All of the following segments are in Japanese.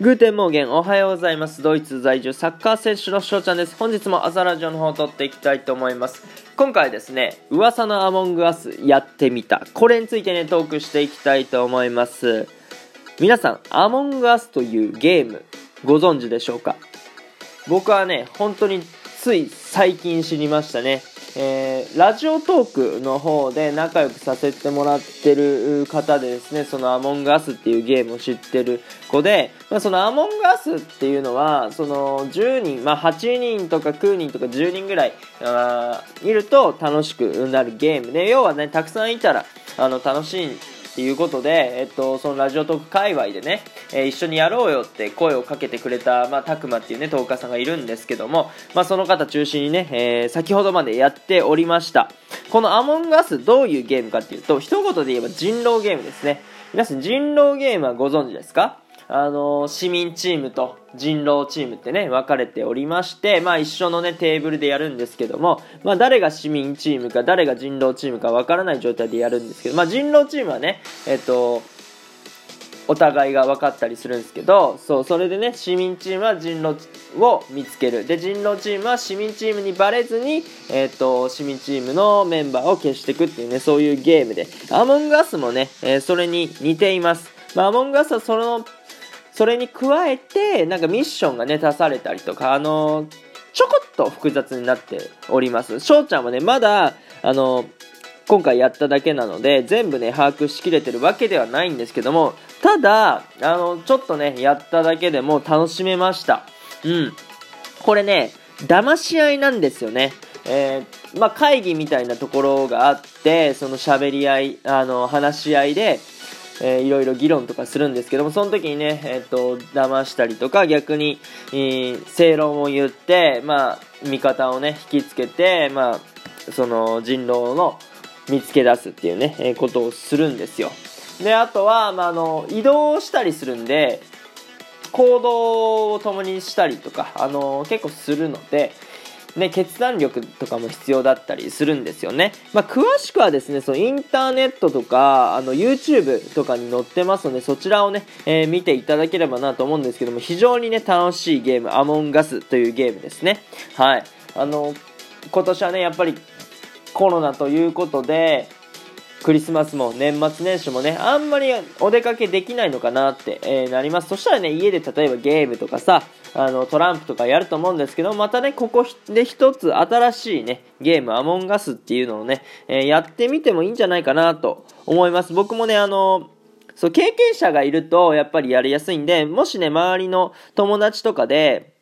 Guten Morgen おはようございます。ドイツ在住サッカー選手の翔ちゃんです。本日も朝ラジオの方を録っていきたいと思います。今回ですね噂の Among Us やってみた。これについてねトークしていきたいと思います。皆さん Among Us というゲームご存知でしょうか？僕はね本当につい最近知りましたね。えー、ラジオトークの方で仲良くさせてもらってる方でですね、その Among Us っていうゲームを知ってる子で、まあ、そのアモンガスっていうのは、その10人、まあ8人とか9人とか10人ぐらいあいると楽しくなるゲーム。で、要はね、たくさんいたらあの楽しいっていうことで、えっと、そのラジオトーク界隈でね、えー、一緒にやろうよって声をかけてくれた、まあ、たくまっていうね、トーカーさんがいるんですけども、まあ、その方中心にね、えー、先ほどまでやっておりました。このアモンガスどういうゲームかっていうと、一言で言えば人狼ゲームですね。皆さん人狼ゲームはご存知ですか？あの市民チームと人狼チームってね、分かれておりまして、まあ一緒のね、テーブルでやるんですけども、まあ誰が市民チームか誰が人狼チームか分からない状態でやるんですけど、まあ人狼チームはね、えっと、お互いが分かったりするんですけど、そう、それでね、市民チームは人狼を見つける。で、人狼チームは市民チームにバレずに、えっ、と、市民チームのメンバーを消していくっていうね、そういうゲームで、アモンガスもね、えー、それに似ています。まあ、アモンガスはそのそれに加えて、なんかミッションがね、出されたりとか、あの、ちょこっと複雑になっております。翔ちゃんはね、まだ、あの、今回やっただけなので、全部ね、把握しきれてるわけではないんですけども、ただ、あの、ちょっとね、やっただけでも楽しめました。うん。これね、騙し合いなんですよね。えー、まあ、会議みたいなところがあって、その喋り合い、あの、話し合いで、えー、いろいろ議論とかするんですけども、その時にね、えっ、と、騙したりとか、逆に、えー、正論を言って、まあ、味方をね、引きつけて、まあ、その人狼の見つけ出すっていうね、えー、ことをするんですよ。で、あとは、まあ、あの、移動したりするんで、行動を共にしたりとか、あの結構するので、ね、決断力とかも必要だったりするんですよね。まあ、詳しくはですね、そのインターネットとか、あの、YouTube とかに載ってますので、そちらをね、えー、見ていただければなと思うんですけども、非常にね、楽しいゲーム、アモンガスというゲームですね。はい。あの、今年はね、やっぱりコロナということで、クリスマスも年末年始もね、あんまりお出かけできないのかなって、えー、なります。そしたらね、家で例えばゲームとかさ、あの、トランプとかやると思うんですけど、またね、ここで一つ新しいね、ゲーム、アモンガスっていうのをね、えー、やってみてもいいんじゃないかなと思います。僕もね、あの、そう、経験者がいると、やっぱりやりやすいんで、もしね、周りの友達とかで、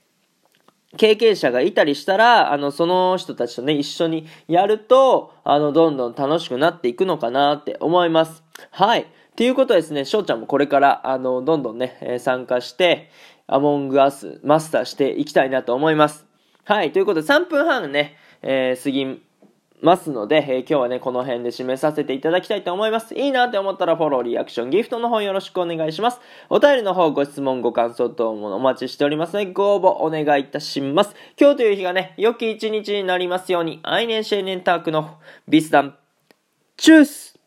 経験者がいたりしたら、あの、その人たちとね、一緒にやると、あの、どんどん楽しくなっていくのかなって思います。はい。っていうことですね、翔ちゃんもこれから、あの、どんどんね、え参加して、アモングアス、マスターしていきたいなと思います。はい。ということで、3分半ね、えー、過ぎますので、えー、今日はね、この辺で締めさせていただきたいと思います。いいなって思ったらフォロー、リアクション、ギフトの方よろしくお願いします。お便りの方、ご質問、ご感想等もお待ちしておりますので、ご応募お願いいたします。今日という日がね、良き一日になりますように、アイネンシェイネンタークのビスダン、チュース